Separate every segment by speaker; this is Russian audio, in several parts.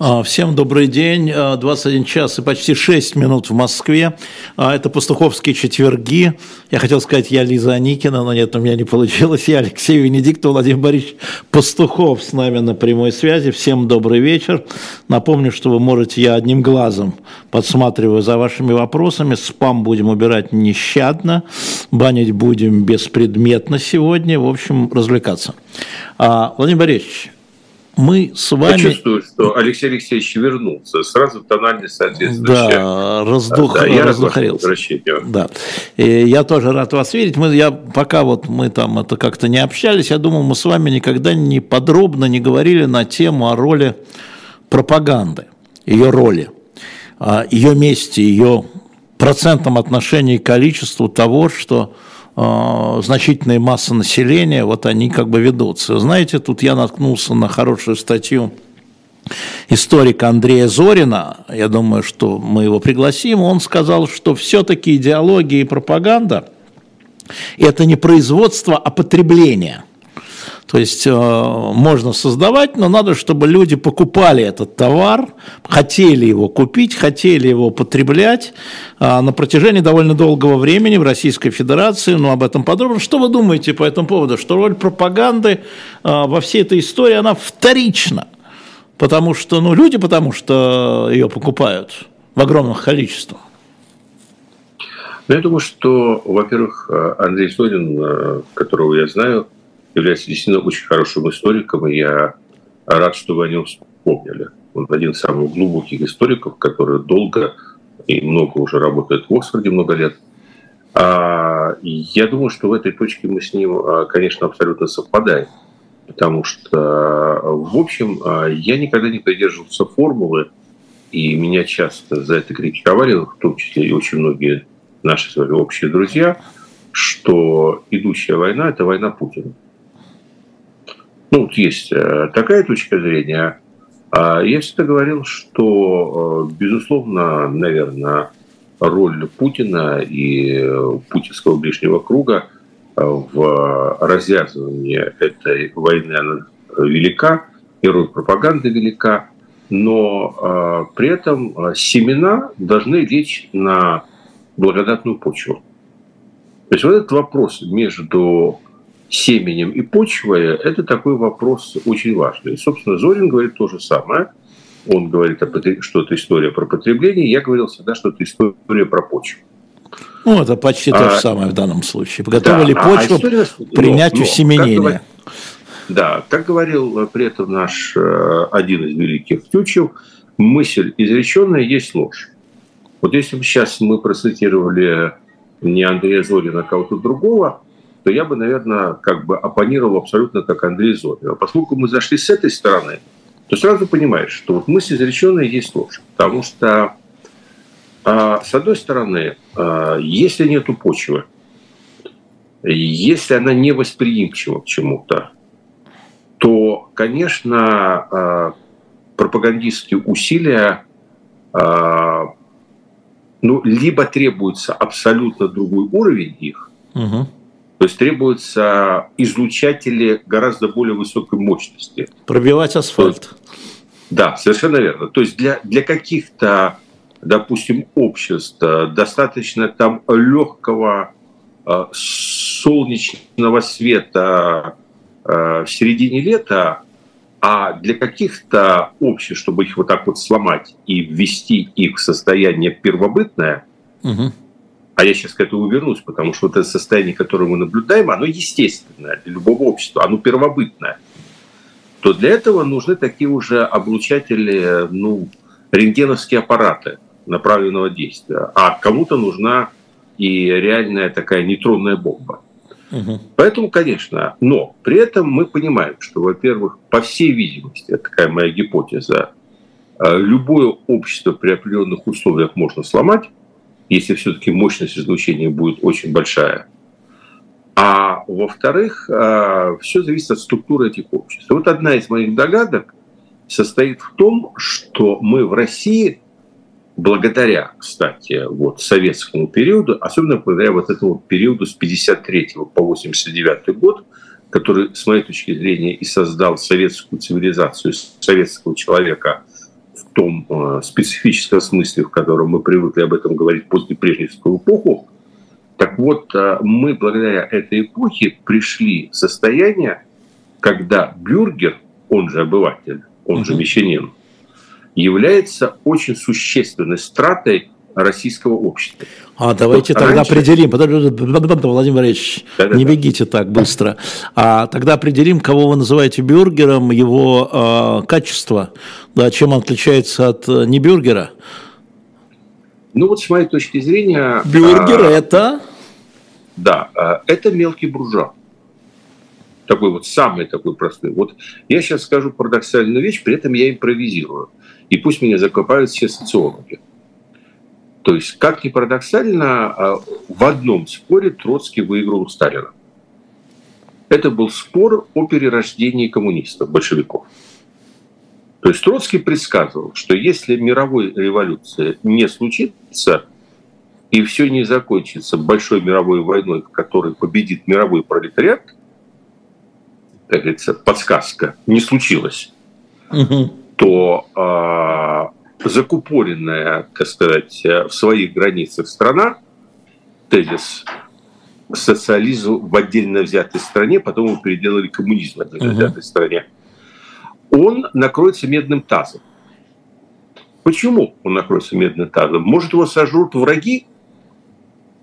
Speaker 1: А, всем добрый день. 21 а, час и почти 6 минут в Москве. А, это пастуховские четверги. Я хотел сказать, я Лиза Аникина, но нет, у меня не получилось. Я Алексей Венедиктов, Владимир Борисович Пастухов с нами на прямой связи. Всем добрый вечер. Напомню, что вы можете, я одним глазом подсматриваю за вашими вопросами. Спам будем убирать нещадно. Банить будем беспредметно сегодня. В общем, развлекаться. Владимир Борисович, мы с вами...
Speaker 2: Я чувствую, что Алексей Алексеевич вернулся. Сразу тональность соответствующая.
Speaker 1: Да, раздух, да, я раздухарился. Да. И я тоже рад вас видеть. Мы, я, пока вот мы там это как-то не общались, я думал, мы с вами никогда не подробно не говорили на тему о роли пропаганды, ее роли, ее месте, ее процентном отношении к количеству того, что значительная масса населения, вот они как бы ведутся. Знаете, тут я наткнулся на хорошую статью историка Андрея Зорина, я думаю, что мы его пригласим, он сказал, что все-таки идеология и пропаганда – это не производство, а потребление – то есть э, можно создавать, но надо, чтобы люди покупали этот товар, хотели его купить, хотели его потреблять э, на протяжении довольно долгого времени в Российской Федерации. Но об этом подробно. Что вы думаете по этому поводу? Что роль пропаганды э, во всей этой истории, она вторична. Потому что, ну, люди потому что ее покупают в огромных количествах.
Speaker 2: Ну, я думаю, что, во-первых, Андрей Сорин, которого я знаю, является действительно очень хорошим историком, и я рад, что вы о нем вспомнили. Он один из самых глубоких историков, который долго и много уже работает в Оксфорде, много лет. А, я думаю, что в этой точке мы с ним, а, конечно, абсолютно совпадаем. Потому что, в общем, а, я никогда не придерживался формулы, и меня часто за это критиковали, в том числе и очень многие наши с вами общие друзья, что идущая война – это война Путина. Ну, вот есть э, такая точка зрения. А я всегда говорил, что, э, безусловно, наверное, роль Путина и путинского ближнего круга э, в развязывании этой войны она велика, и роль пропаганды велика, но при этом семена должны лечь на благодатную почву. То есть вот этот вопрос между семенем и почвой, это такой вопрос очень важный. И, собственно, Зорин говорит то же самое. Он говорит, что это история про потребление. Я говорил всегда, что это история про почву.
Speaker 1: Ну, это почти а, то же а, самое в данном случае. Подготовили да, почву а история, принятию но, семенения.
Speaker 2: Как, да, как говорил при этом наш э, один из великих тючев, мысль изреченная есть ложь. Вот если бы сейчас мы процитировали не Андрея Зорина, а кого-то другого, то я бы, наверное, как бы оппонировал абсолютно как Андрей Зорин. А поскольку мы зашли с этой стороны, то сразу понимаешь, что вот мысль изреченная есть ложь. Потому что, а, с одной стороны, а, если нет почвы, если она не восприимчива к чему-то, то, конечно, а, пропагандистские усилия ну, либо требуется абсолютно другой уровень их, угу. То есть требуются излучатели гораздо более высокой мощности.
Speaker 1: Пробивать асфальт.
Speaker 2: Да, совершенно верно. То есть для, для каких-то, допустим, обществ достаточно там легкого э, солнечного света э, в середине лета, а для каких-то обществ, чтобы их вот так вот сломать и ввести их в состояние первобытное, угу а я сейчас к этому вернусь, потому что вот это состояние, которое мы наблюдаем, оно естественное для любого общества, оно первобытное, то для этого нужны такие уже облучатели, ну, рентгеновские аппараты направленного действия. А кому-то нужна и реальная такая нейтронная бомба. Угу. Поэтому, конечно, но при этом мы понимаем, что, во-первых, по всей видимости, это такая моя гипотеза, э, любое общество при определенных условиях можно сломать, если все-таки мощность излучения будет очень большая. А во-вторых, а, все зависит от структуры этих обществ. Вот одна из моих догадок состоит в том, что мы в России благодаря, кстати, вот советскому периоду, особенно благодаря вот этому периоду с 53 по 89 год, который, с моей точки зрения, и создал советскую цивилизацию, советского человека том э, специфическом смысле, в котором мы привыкли об этом говорить после Брежневскую эпоху. Так вот, э, мы благодаря этой эпохе пришли в состояние, когда бюргер, он же обыватель, он же мещанин, является очень существенной стратой российского общества.
Speaker 1: А давайте вот тогда раньше... определим, Владимир Владимирович, да, да, не бегите так быстро. А тогда определим, кого вы называете бюргером, его э, качество, да, чем он отличается от э, небюргера.
Speaker 2: Ну вот с моей точки зрения...
Speaker 1: Бюргер а, это?
Speaker 2: Да, а, это мелкий буржуа. Такой вот самый такой простой. Вот я сейчас скажу парадоксальную вещь, при этом я импровизирую. И пусть меня закопают все социологи. То есть, как ни парадоксально, а, в одном споре Троцкий выиграл у Сталина. Это был спор о перерождении коммунистов, большевиков. То есть Троцкий предсказывал, что если мировой революция не случится, и все не закончится большой мировой войной, в которой победит мировой пролетариат, как говорится, подсказка, не случилось, угу то э, закупоренная, так сказать, в своих границах страна, тезис социализм в отдельно взятой стране, потом его переделали коммунизм в отдельно uh-huh. взятой стране, он накроется медным тазом. Почему он накроется медным тазом? Может, его сожрут враги?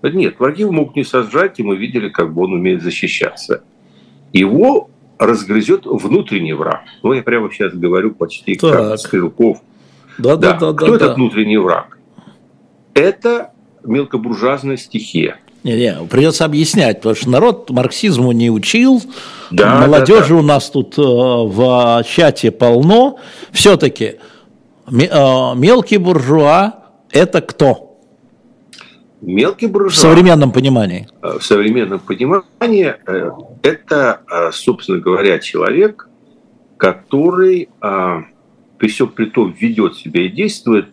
Speaker 2: Нет, враги могут не сожрать, и мы видели, как бы он умеет защищаться. Его разгрызет внутренний враг. Ну, я прямо сейчас говорю почти так. как Стрелков. Да, да, да. да Кто да, этот да. внутренний враг? Это мелкобуржуазная стихия.
Speaker 1: Не-не, придется объяснять, потому что народ марксизму не учил, да, молодежи да, да. у нас тут э, в чате полно. Все-таки э, мелкий буржуа – это кто?
Speaker 2: Мелкий буржуа... В
Speaker 1: современном понимании.
Speaker 2: Э, в современном понимании э, это, э, собственно говоря, человек, который при всем при том ведет себя и действует,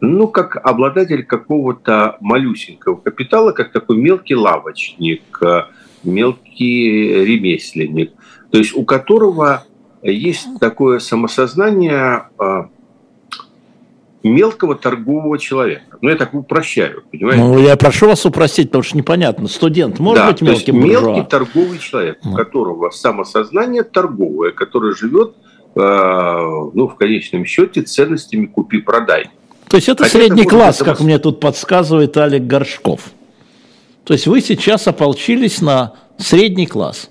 Speaker 2: ну, как обладатель какого-то малюсенького капитала, как такой мелкий лавочник, мелкий ремесленник, то есть у которого есть такое самосознание мелкого торгового человека. Ну, я так упрощаю,
Speaker 1: понимаете? Ну, я прошу вас упростить, потому что непонятно. Студент может да, быть мелким
Speaker 2: то есть мелкий торговый человек, у которого самосознание торговое, который живет, э, ну, в конечном счете, ценностями купи-продай.
Speaker 1: То есть это Хотя средний это класс, как мне тут подсказывает Олег Горшков. То есть вы сейчас ополчились на средний класс.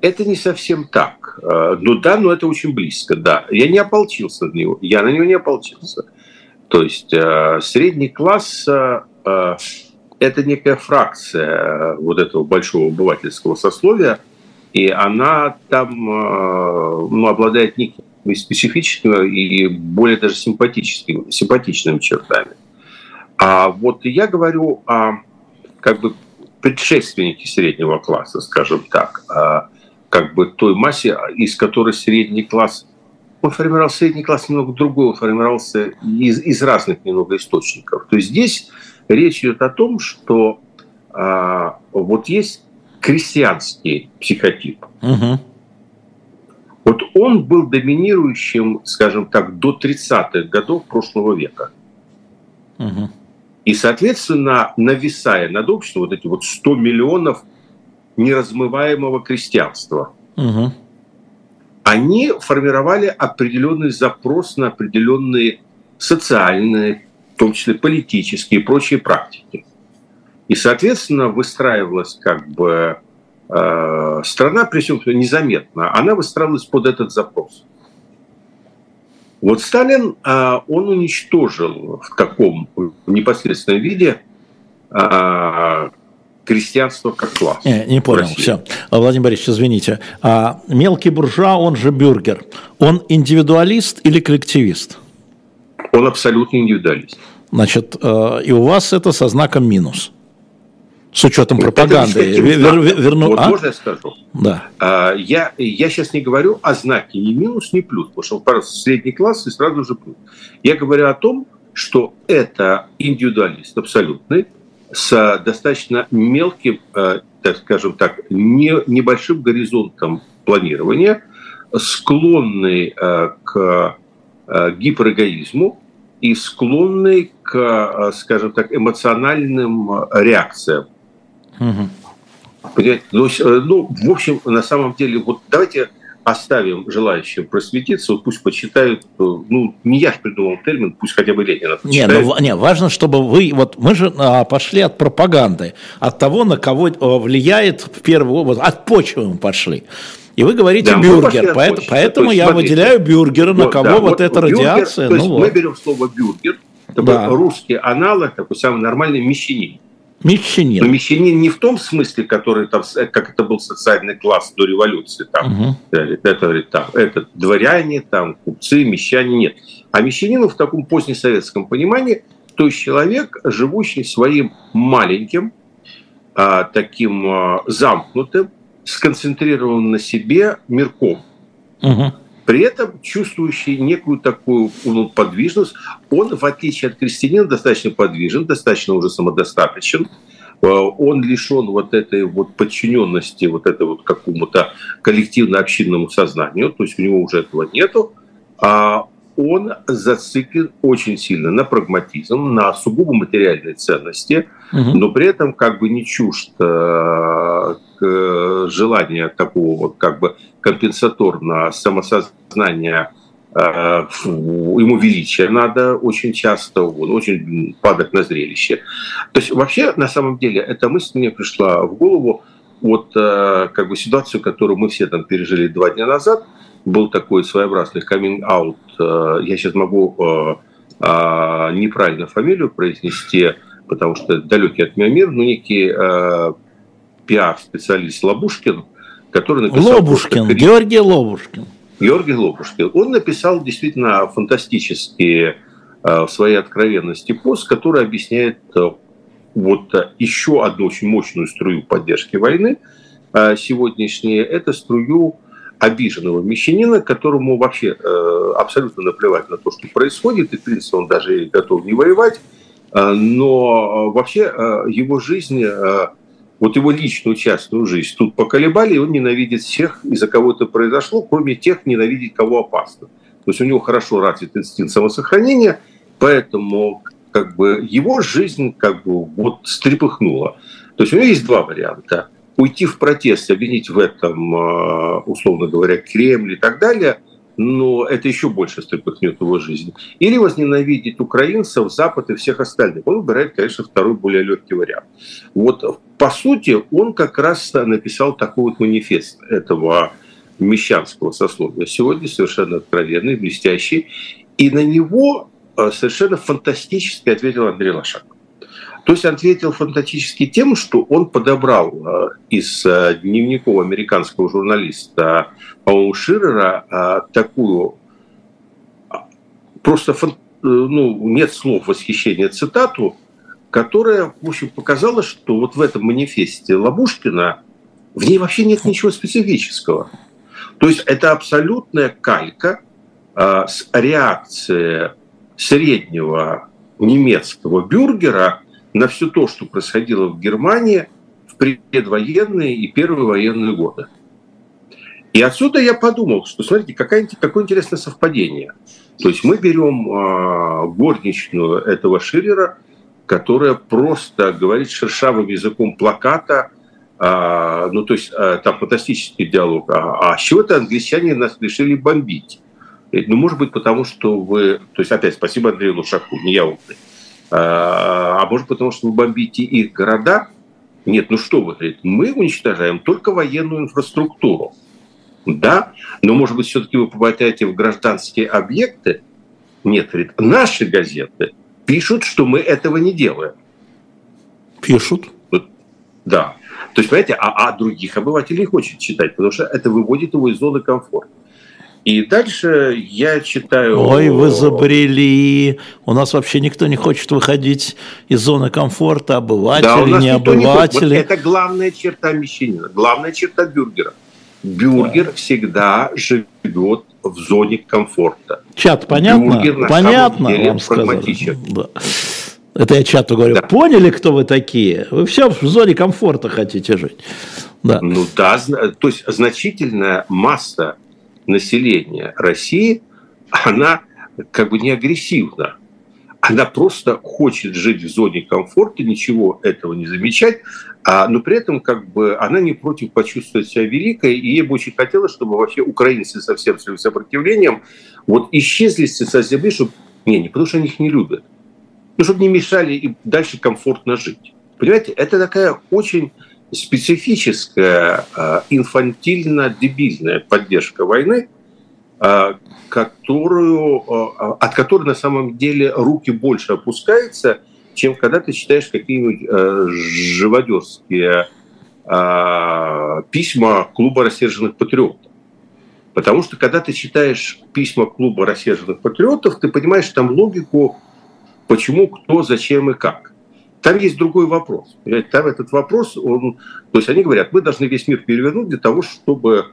Speaker 2: Это не совсем так. Э, ну да, но это очень близко, да. Я не ополчился на него. Я на него не ополчился. То есть э, средний класс э, э, это некая фракция вот этого большого обывательского сословия, и она там ну, обладает некими специфическими и более даже симпатическими, симпатичными чертами. А вот я говорю о как бы предшественнике среднего класса, скажем так, как бы той массе, из которой средний класс он формировал средний класс немного другой, он формировался из, из разных немного источников. То есть здесь речь идет о том, что а, вот есть крестьянский психотип. Угу. Вот он был доминирующим, скажем так, до 30-х годов прошлого века. Угу. И, соответственно, нависая над обществом вот эти вот 100 миллионов неразмываемого крестьянства. Угу они формировали определенный запрос на определенные социальные, в том числе политические и прочие практики. И, соответственно, выстраивалась как бы страна, при всем незаметно, она выстраивалась под этот запрос. Вот Сталин, э, он уничтожил в таком непосредственном виде э, крестьянство как класс.
Speaker 1: Не, не понял, все. Владимир Борисович, извините. А мелкий буржуа, он же бюргер, он индивидуалист или коллективист?
Speaker 2: Он абсолютно индивидуалист.
Speaker 1: Значит, э, и у вас это со знаком минус. С учетом пропаганды.
Speaker 2: Вер, вер, верну... Вот а? можно я скажу? Да. А, я, я сейчас не говорю о знаке ни минус, ни плюс, потому что он средний класс и сразу же плюс. Я говорю о том, что это индивидуалист абсолютный, с достаточно мелким, э, так скажем так, не, небольшим горизонтом планирования, склонный э, к э, гиперэгоизму и склонный к, скажем так, эмоциональным реакциям. Угу. Ну, в общем, на самом деле, вот давайте оставим желающим просветиться, вот пусть почитают, э, ну, не я же придумал термин, пусть хотя бы Ленина
Speaker 1: почитает. Не, ну, не, важно, чтобы вы, вот мы же а, пошли от пропаганды, от того, на кого э, влияет в первую, вот от почвы мы пошли. И вы говорите да, бюргер, поэтому, поэтому я смотрите, выделяю бюргера, на кого да, вот, вот эта бюргер, радиация.
Speaker 2: То есть ну, мы вот. берем слово бюргер, такой да. русский аналог, такой самый нормальный мещанин.
Speaker 1: Мещанин.
Speaker 2: Но мещанин не в том смысле, который там, как это был социальный класс до революции, там, угу. это, там, это дворяне, там, купцы, мещане, нет. А мещанин в таком позднесоветском понимании, то есть человек, живущий своим маленьким, а, таким а, замкнутым, сконцентрированным на себе мирком. Угу при этом чувствующий некую такую ну, подвижность. Он, в отличие от крестьянина, достаточно подвижен, достаточно уже самодостаточен. Э, он лишен вот этой вот подчиненности вот этой вот какому-то коллективно-общинному сознанию, то есть у него уже этого нету. А он зациклен очень сильно на прагматизм, на сугубо материальные ценности, угу. но при этом как бы не чужд э, желания такого вот как бы компенсаторного самосознания э, ему величия надо очень часто, он очень падок на зрелище. То есть вообще, на самом деле, эта мысль мне пришла в голову вот э, как бы ситуацию, которую мы все там пережили два дня назад – был такой своеобразный каминг-аут. Я сейчас могу неправильно фамилию произнести, потому что далекий от меня мир, но некий э, пиар-специалист Лобушкин, который
Speaker 1: написал... Лобушкин, Георгий Лобушкин.
Speaker 2: Георгий Лобушкин. Он написал действительно фантастические в своей откровенности пост, который объясняет вот еще одну очень мощную струю поддержки войны сегодняшней. Это струю обиженного мещанина, которому вообще э, абсолютно наплевать на то, что происходит, и, в принципе, он даже готов не воевать, э, но вообще э, его жизнь, э, вот его личную частную жизнь тут поколебали, и он ненавидит всех, из-за кого это произошло, кроме тех, ненавидеть кого опасно. То есть у него хорошо развит инстинкт самосохранения, поэтому как бы его жизнь как бы вот стрепыхнула. То есть у него есть два варианта – уйти в протест, обвинить в этом, условно говоря, Кремль и так далее, но это еще больше стрепыхнет его жизнь. Или возненавидеть украинцев, Запад и всех остальных. Он выбирает, конечно, второй, более легкий вариант. Вот, по сути, он как раз написал такой вот манифест этого мещанского сословия. Сегодня совершенно откровенный, блестящий. И на него а, совершенно фантастически ответил Андрей Лошак. То есть ответил фантастически тем, что он подобрал э, из э, дневников американского журналиста Паула Ширера э, такую просто ну, нет слов восхищения цитату, которая, в общем, показала, что вот в этом манифесте Лабушкина в ней вообще нет ничего специфического. То есть это абсолютная калька с реакцией среднего немецкого бюргера на все то, что происходило в Германии в предвоенные и первые военные годы. И отсюда я подумал, что, смотрите, какая, какое интересное совпадение. То есть мы берем э, горничную этого Шиллера, которая просто говорит шершавым языком плаката, э, ну то есть э, там фантастический диалог, а, а с чего-то англичане нас решили бомбить. Ну, может быть, потому что вы... То есть, опять, спасибо Андрею Лушаку, не я умный. А, а может потому, что вы бомбите их города? Нет, ну что вы, говорит, мы уничтожаем только военную инфраструктуру. Да, но может быть все-таки вы попадаете в гражданские объекты? Нет, говорит, наши газеты пишут, что мы этого не делаем.
Speaker 1: Пишут?
Speaker 2: Да. То есть, понимаете, а, а других обывателей хочет читать, потому что это выводит его из зоны комфорта. И дальше я читаю...
Speaker 1: Ой, вы забрели. У нас вообще никто не хочет выходить из зоны комфорта. Обыватели, да, не обыватели. Не вот
Speaker 2: это главная черта мещанина, главная черта бюргера. Бюргер да. всегда живет в зоне комфорта.
Speaker 1: Чат, понятно? Бюргер понятно, вам прагматичен. Да. Это я чату говорю. Да. Поняли, кто вы такие? Вы все в зоне комфорта хотите жить.
Speaker 2: Да. Ну да, то есть значительная масса населения России, она как бы не агрессивна. Она просто хочет жить в зоне комфорта, ничего этого не замечать, а, но при этом как бы она не против почувствовать себя великой, и ей бы очень хотелось, чтобы вообще украинцы со всем своим сопротивлением вот исчезли со земли, чтобы... Не, не потому что они их не любят, но чтобы не мешали им дальше комфортно жить. Понимаете, это такая очень специфическая, а, инфантильно-дебильная поддержка войны, а, которую, а, от которой на самом деле руки больше опускаются, чем когда ты читаешь какие-нибудь живодерские письма клуба рассерженных патриотов. Потому что когда ты читаешь письма клуба рассерженных патриотов, ты понимаешь там логику, почему, кто, зачем и как. Там есть другой вопрос. Там этот вопрос, он, то есть они говорят, мы должны весь мир перевернуть для того, чтобы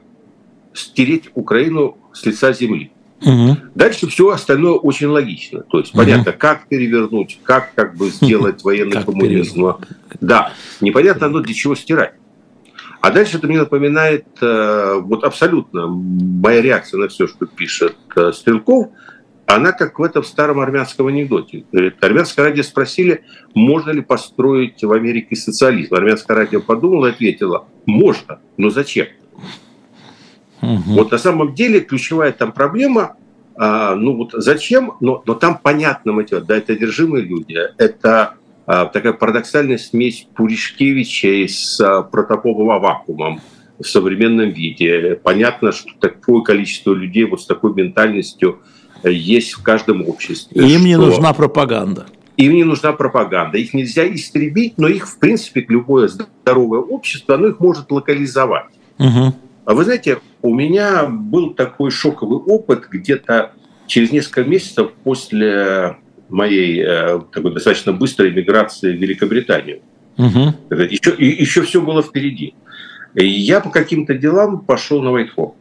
Speaker 2: стереть Украину с лица земли. Угу. Дальше все остальное очень логично. То есть угу. понятно, как перевернуть, как как бы сделать военный коммунизм. Да, непонятно, но для чего стирать. А дальше это мне напоминает э, вот абсолютно моя реакция на все, что пишет э, Стрелков – она как в этом старом армянском анекдоте. Армянское радио спросили, можно ли построить в Америке социализм. Армянское радио подумало и ответило, можно, но зачем? Угу. Вот на самом деле ключевая там проблема, а, ну вот зачем, но, но там понятно мотив, да, это одержимые люди, это а, такая парадоксальная смесь Пуришкевича с а, Протопопова вакуумом в современном виде. Понятно, что такое количество людей вот с такой ментальностью – есть в каждом обществе.
Speaker 1: Им не нужна пропаганда.
Speaker 2: Им не нужна пропаганда. Их нельзя истребить, но их, в принципе, любое здоровое общество, оно их может локализовать. Угу. А вы знаете, у меня был такой шоковый опыт где-то через несколько месяцев после моей э, такой достаточно быстрой миграции в Великобританию. Угу. Еще, еще все было впереди. И я по каким-то делам пошел на Уайтхолл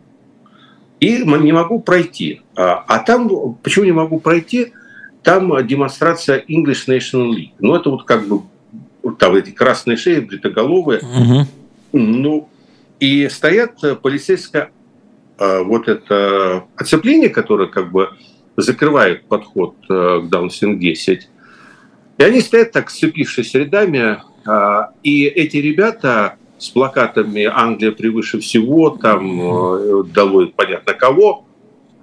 Speaker 2: и не могу пройти. А, а там, почему не могу пройти? Там демонстрация English National League. Ну, это вот как бы там эти красные шеи, бритоголовые. Угу. Ну, и стоят полицейское а, вот это оцепление, которое как бы закрывает подход э, к Даунсинг-10. И они стоят так, сцепившись рядами, а, и эти ребята с плакатами «Англия превыше всего», там э, долой понятно кого.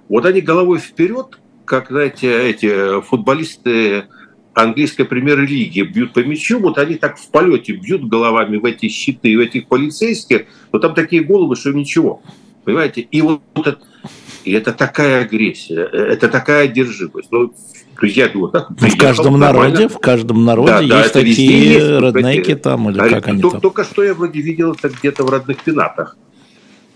Speaker 2: Вот они головой вперед, как, знаете, эти футболисты английской премьер-лиги бьют по мячу, вот они так в полете бьют головами в эти щиты, в этих полицейских, но там такие головы, что ничего. Понимаете? И вот это, и это такая агрессия, э, это такая одержимость. Ну, я думаю, так,
Speaker 1: в каждом народе, в каждом народе да, есть да, такие есть, реднеки там, или а как они
Speaker 2: только, там. Только что я вроде видел это где-то в родных пенатах.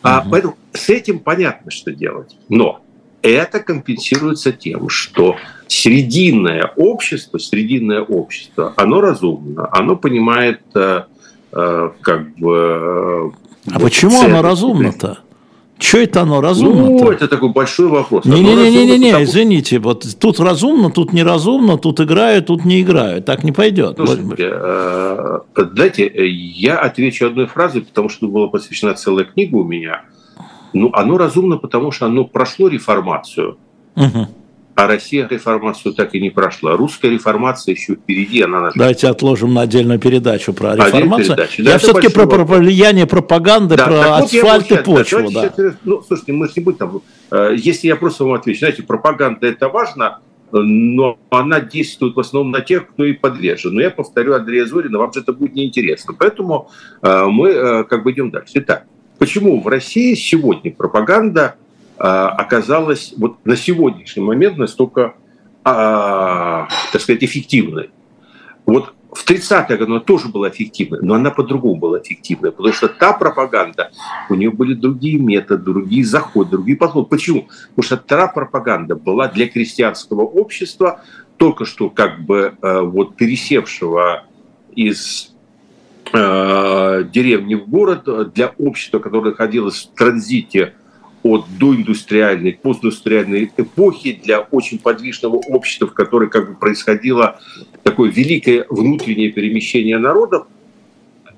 Speaker 2: А, угу. Поэтому с этим понятно, что делать. Но это компенсируется тем, что срединное общество, срединное общество, оно разумно, оно понимает э, э, как бы...
Speaker 1: Э, а почему оно разумно-то? Что это оно разумно?
Speaker 2: Ну, это такой большой вопрос.
Speaker 1: Не-не-не, потому... извините, вот тут разумно, тут неразумно, тут играют, тут не играют. Так не пойдет. Слушайте,
Speaker 2: э, я отвечу одной фразой, потому что была посвящена целая книга у меня. Ну, оно разумно, потому что оно прошло реформацию. Угу а Россия реформацию так и не прошла. Русская реформация еще впереди, она наша.
Speaker 1: Давайте отложим на отдельную передачу про реформацию. Да, Я все-таки про, про влияние пропаганды, да, про асфальт вот и почву. Да, да.
Speaker 2: ну, слушайте, мы же не будем там... Э, если я просто вам отвечу, знаете, пропаганда это важно, но она действует в основном на тех, кто и подвержен. Но я повторю Андрея Зорина, вам же это будет неинтересно. Поэтому э, мы э, как бы идем дальше. Итак, почему в России сегодня пропаганда оказалась вот на сегодняшний момент настолько, а, так сказать, эффективной. Вот в 30-х она тоже была эффективной, но она по-другому была эффективной, потому что та пропаганда, у нее были другие методы, другие заходы, другие подходы. Почему? Потому что та пропаганда была для крестьянского общества, только что как бы э, вот пересевшего из э, деревни в город, для общества, которое находилось в транзите от доиндустриальной постиндустриальной эпохи, для очень подвижного общества, в которое как бы происходило такое великое внутреннее перемещение народов,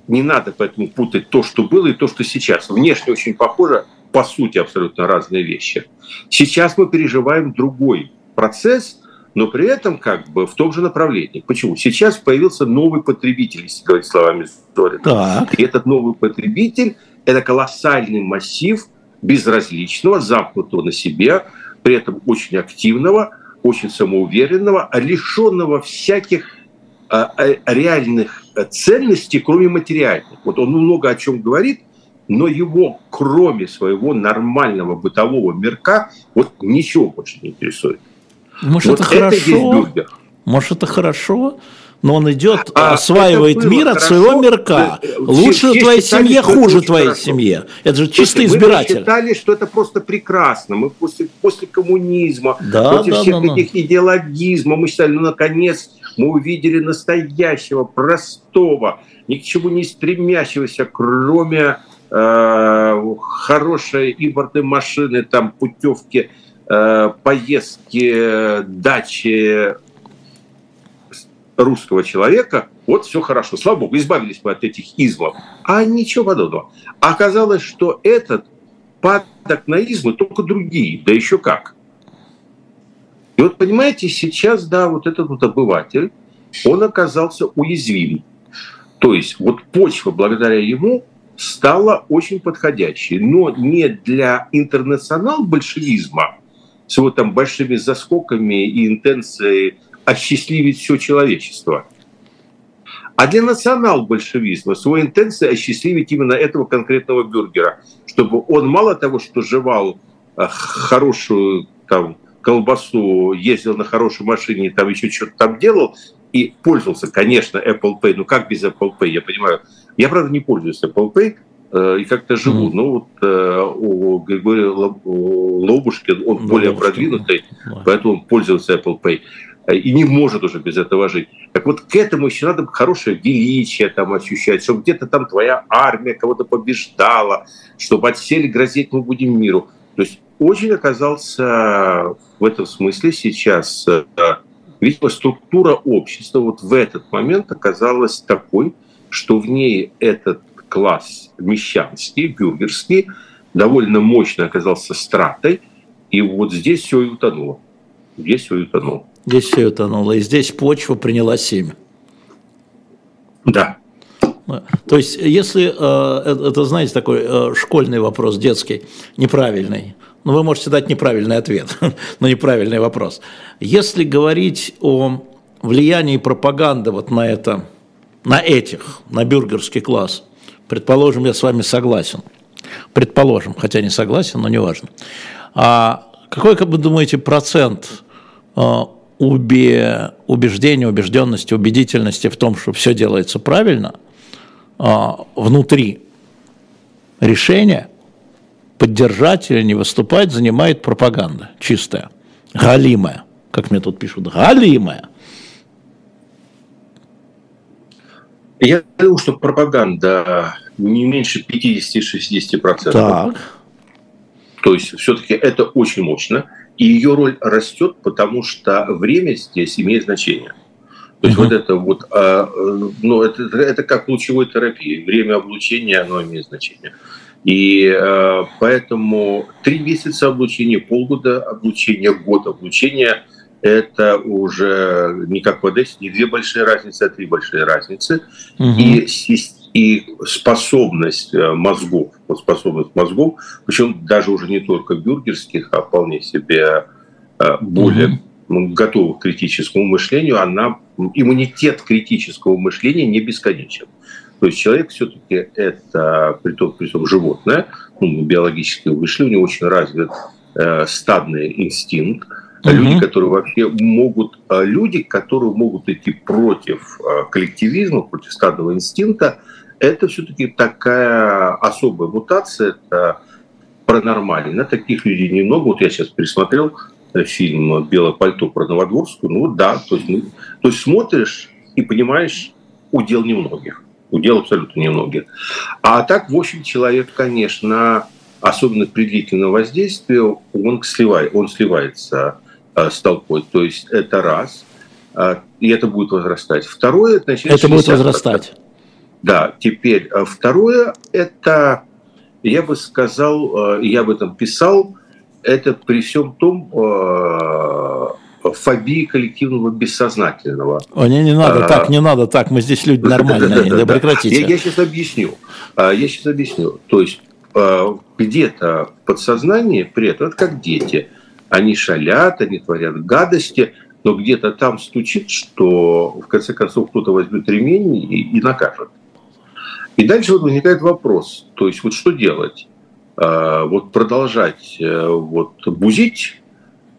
Speaker 2: не надо поэтому путать то, что было, и то, что сейчас. Внешне очень похоже, по сути абсолютно разные вещи. Сейчас мы переживаем другой процесс, но при этом как бы в том же направлении. Почему? Сейчас появился новый потребитель, если говорить словами Зорина. И этот новый потребитель – это колоссальный массив безразличного, замкнутого на себе, при этом очень активного, очень самоуверенного, лишенного всяких а, а, реальных ценностей, кроме материальных. Вот он много о чем говорит, но его, кроме своего нормального бытового мирка, вот ничего больше не интересует.
Speaker 1: Может, вот это, это хорошо? Может, это хорошо? Но он идет, а, осваивает мир от своего мирка. Лучше все, твоей считали, семье, хуже твоей хорошо. семье. Это же чистый Слушайте, избиратель.
Speaker 2: Мы считали, что это просто прекрасно. Мы после, после коммунизма, да, после да, всех да, этих да. идеологизма, мы считали, ну, наконец, мы увидели настоящего, простого, ни к чему не стремящегося, кроме э, хорошей импортной машины, там, путевки, э, поездки, дачи, русского человека, вот все хорошо, слава богу, избавились мы от этих измов. А ничего подобного. Оказалось, что этот падок на измы только другие, да еще как. И вот понимаете, сейчас, да, вот этот вот обыватель, он оказался уязвим. То есть вот почва благодаря ему стала очень подходящей, но не для интернационал-большевизма с его там большими заскоками и интенцией осчастливить все человечество. А для национал-большевизма свой интенция осчастливить именно этого конкретного бюргера, чтобы он мало того, что жевал э, хорошую там, колбасу, ездил на хорошей машине, там еще что-то там делал, и пользовался, конечно, Apple Pay. Ну как без Apple Pay, я понимаю. Я, правда, не пользуюсь Apple Pay, э, и как-то живу. Mm. Ну вот э, у Григория Лобушкин, он да, более продвинутый, да. поэтому он пользуется Apple Pay и не может уже без этого жить. Так вот к этому еще надо хорошее величие там ощущать, чтобы где-то там твоя армия кого-то побеждала, чтобы отсели грозить мы будем миру. То есть очень оказался в этом смысле сейчас, э, видимо, структура общества вот в этот момент оказалась такой, что в ней этот класс мещанский, бюргерский, довольно мощно оказался стратой, и вот здесь все и утонуло. Здесь все и утонуло.
Speaker 1: Здесь все утонуло. И здесь почва приняла семя.
Speaker 2: Да.
Speaker 1: То есть, если э, это, знаете, такой э, школьный вопрос, детский, неправильный, ну, вы можете дать неправильный ответ, но неправильный вопрос. Если говорить о влиянии пропаганды вот на это, на этих, на бюргерский класс, предположим, я с вами согласен, предположим, хотя не согласен, но неважно. А какой, как вы думаете, процент э, убе, убеждения, убежденности, убедительности в том, что все делается правильно, а, внутри решения поддержать или не выступать занимает пропаганда чистая, галимая, как мне тут пишут, галимая.
Speaker 2: Я думаю, что пропаганда не меньше 50-60%. Так. То есть все-таки это очень мощно. И ее роль растет, потому что время здесь имеет значение. То есть uh-huh. вот это вот, а, ну, это, это как лучевой терапии. Время облучения, оно имеет значение. И а, поэтому три месяца облучения, полгода облучения, год облучения – это уже не как в Одессе, не две большие разницы, а три большие разницы. Uh-huh. И и способность э, мозгов, способность мозгов, причем даже уже не только бюргерских, а вполне себе э, более mm-hmm. готовых к критическому мышлению, она, иммунитет критического мышления не бесконечен. То есть человек все-таки это, при том, при том животное, ну, биологически вышли, у него очень развит э, стадный инстинкт, Uh-huh. Люди, которые вообще могут, люди, которые могут идти против коллективизма, против стадного инстинкта, это все-таки такая особая мутация, это паранормальная. Таких людей немного. Вот я сейчас пересмотрел э, фильм «Белое пальто» про Новодворскую. Ну да, то есть, ну, то есть смотришь и понимаешь удел немногих. Удел абсолютно немногих. А так 8 человек, конечно, особенно при длительном воздействии, он, сливает, он сливается э, с толпой. То есть это раз. Э, и это будет возрастать. Второе,
Speaker 1: это, значит, это будет возрастать.
Speaker 2: Да, теперь э, второе, это, я бы сказал, я об этом писал, это при всем том фобии коллективного бессознательного.
Speaker 1: О, не, не надо а, так, не надо так, мы здесь люди нормальные, да, прекратите.
Speaker 2: Я, я сейчас объясню. Я сейчас объясню. То есть где-то в подсознании при этом, это как дети, они шалят, они творят гадости, но где-то там стучит, что в конце концов кто-то возьмет ремень и, и накажет. И дальше вот возникает вопрос, то есть вот что делать? А, вот продолжать э, вот бузить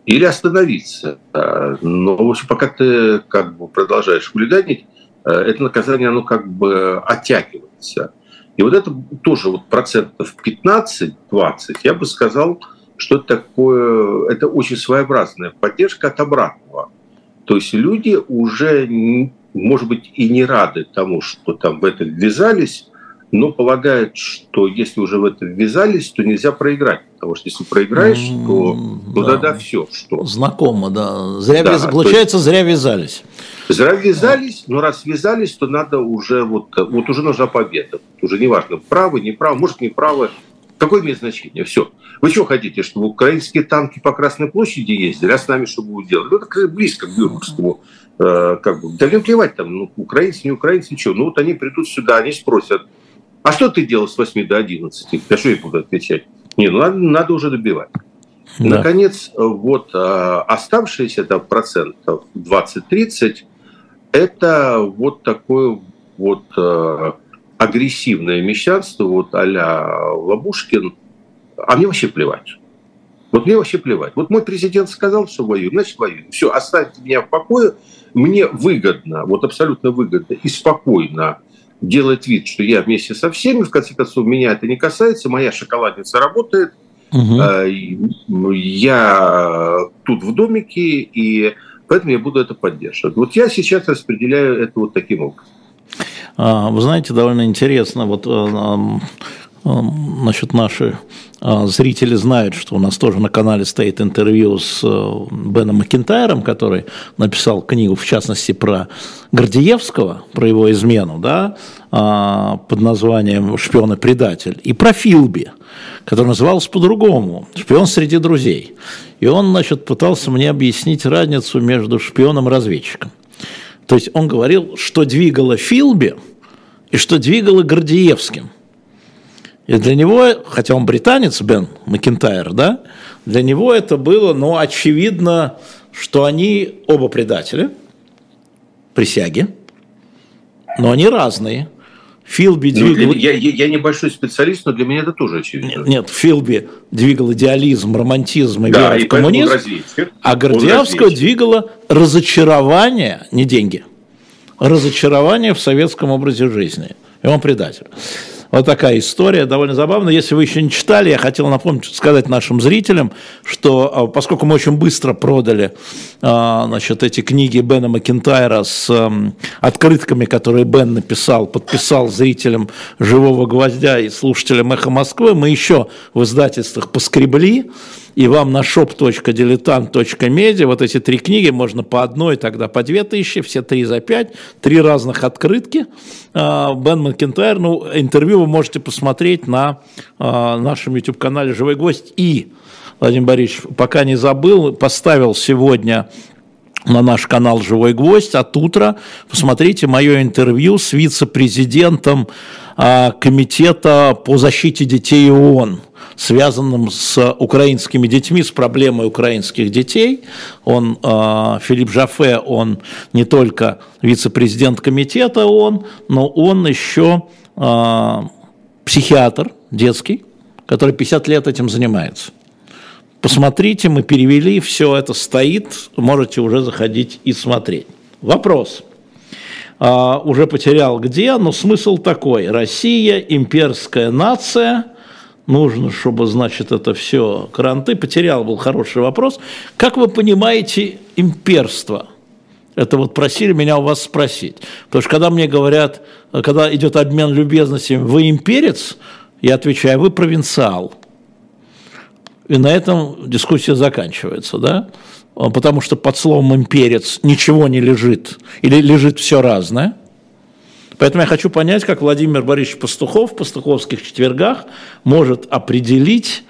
Speaker 2: или остановиться? А, но в общем, пока ты как бы продолжаешь хулиганить, э, это наказание, оно как бы оттягивается. И вот это тоже вот процентов 15-20, я бы сказал, что это такое, это очень своеобразная поддержка от обратного. То есть люди уже, может быть, и не рады тому, что там в это ввязались, но полагают, что если уже в это ввязались, то нельзя проиграть. Потому что если проиграешь, то, то да. тогда все. Что?
Speaker 1: Знакомо, да. Зря да, вяз... Получается, есть... зря вязались.
Speaker 2: Зря ввязались, но раз ввязались, то надо уже вот, вот уже нужна победа. Уже не важно, правы, не правы, может, не правы. Какое имеет значение? Все. Вы что хотите, чтобы украинские танки по Красной площади ездили, а с нами что будут делать? Ну, это близко к Бюргскому. Э, как бы, да не плевать там, ну, украинцы, не украинцы, ничего. Ну, вот они придут сюда, они спросят, а что ты делал с 8 до 11? Да что я буду отвечать? Не, ну, надо, надо уже добивать. Да. Наконец, вот э, оставшиеся там, процентов 20-30, это вот такое вот э, агрессивное мещанство, вот а-ля Лабушкин, а мне вообще плевать. Вот мне вообще плевать. Вот мой президент сказал, что воюем, значит воюем. Все, оставьте меня в покое. Мне выгодно, вот абсолютно выгодно и спокойно делать вид, что я вместе со всеми. В конце концов, меня это не касается. Моя шоколадница работает. Угу. Я тут в домике, и Поэтому я буду это поддерживать. Вот я сейчас распределяю это вот таким образом.
Speaker 1: А, вы знаете, довольно интересно, вот э, насчет наши а, зрители знают, что у нас тоже на канале стоит интервью с э, Беном Макентайром, который написал книгу, в частности, про Гордеевского, про его измену, да, а, под названием «Шпион и предатель», и про Филби, который назывался по-другому «Шпион среди друзей». И он, значит, пытался мне объяснить разницу между шпионом и разведчиком. То есть он говорил, что двигало Филби и что двигало Гордеевским. И для него, хотя он британец, Бен Макентайр, да, для него это было, ну, очевидно, что они оба предатели, присяги, но они разные – Филби
Speaker 2: ну, двигал... Я, я, я небольшой специалист, но для меня это тоже очевидно.
Speaker 1: Нет, нет Филби двигал идеализм, романтизм и да, веру в коммунизм, а Гордеевского двигало разочарование, не деньги, разочарование в советском образе жизни. И он предатель. Вот такая история, довольно забавная. Если вы еще не читали, я хотел напомнить, сказать нашим зрителям, что а, поскольку мы очень быстро продали а, значит, эти книги Бена Макентайра с открытками, которые Бен написал, подписал зрителям «Живого гвоздя» и слушателям «Эхо Москвы», мы еще в издательствах поскребли, и вам на shop.diletant.media вот эти три книги можно по одной, тогда по две тысячи, все три за пять, три разных открытки. А, Бен Макентайр, ну, интервью вы можете посмотреть на а, нашем YouTube-канале «Живой гость». И, Владимир Борисович, пока не забыл, поставил сегодня на наш канал «Живой гвоздь» от утра. Посмотрите мое интервью с вице-президентом а, Комитета по защите детей ООН связанным с украинскими детьми, с проблемой украинских детей. Он, э, Филипп Жафе, он не только вице-президент комитета ООН, но он еще э, психиатр детский, который 50 лет этим занимается. Посмотрите, мы перевели, все это стоит, можете уже заходить и смотреть. Вопрос. А, уже потерял где, но смысл такой. Россия, имперская нация – нужно, чтобы, значит, это все кранты. Потерял был хороший вопрос. Как вы понимаете имперство? Это вот просили меня у вас спросить. Потому что когда мне говорят, когда идет обмен любезностями, вы имперец, я отвечаю, вы провинциал. И на этом дискуссия заканчивается, да? Потому что под словом имперец ничего не лежит, или лежит все разное. Поэтому я хочу понять, как Владимир Борисович Пастухов в пастуховских четвергах может определить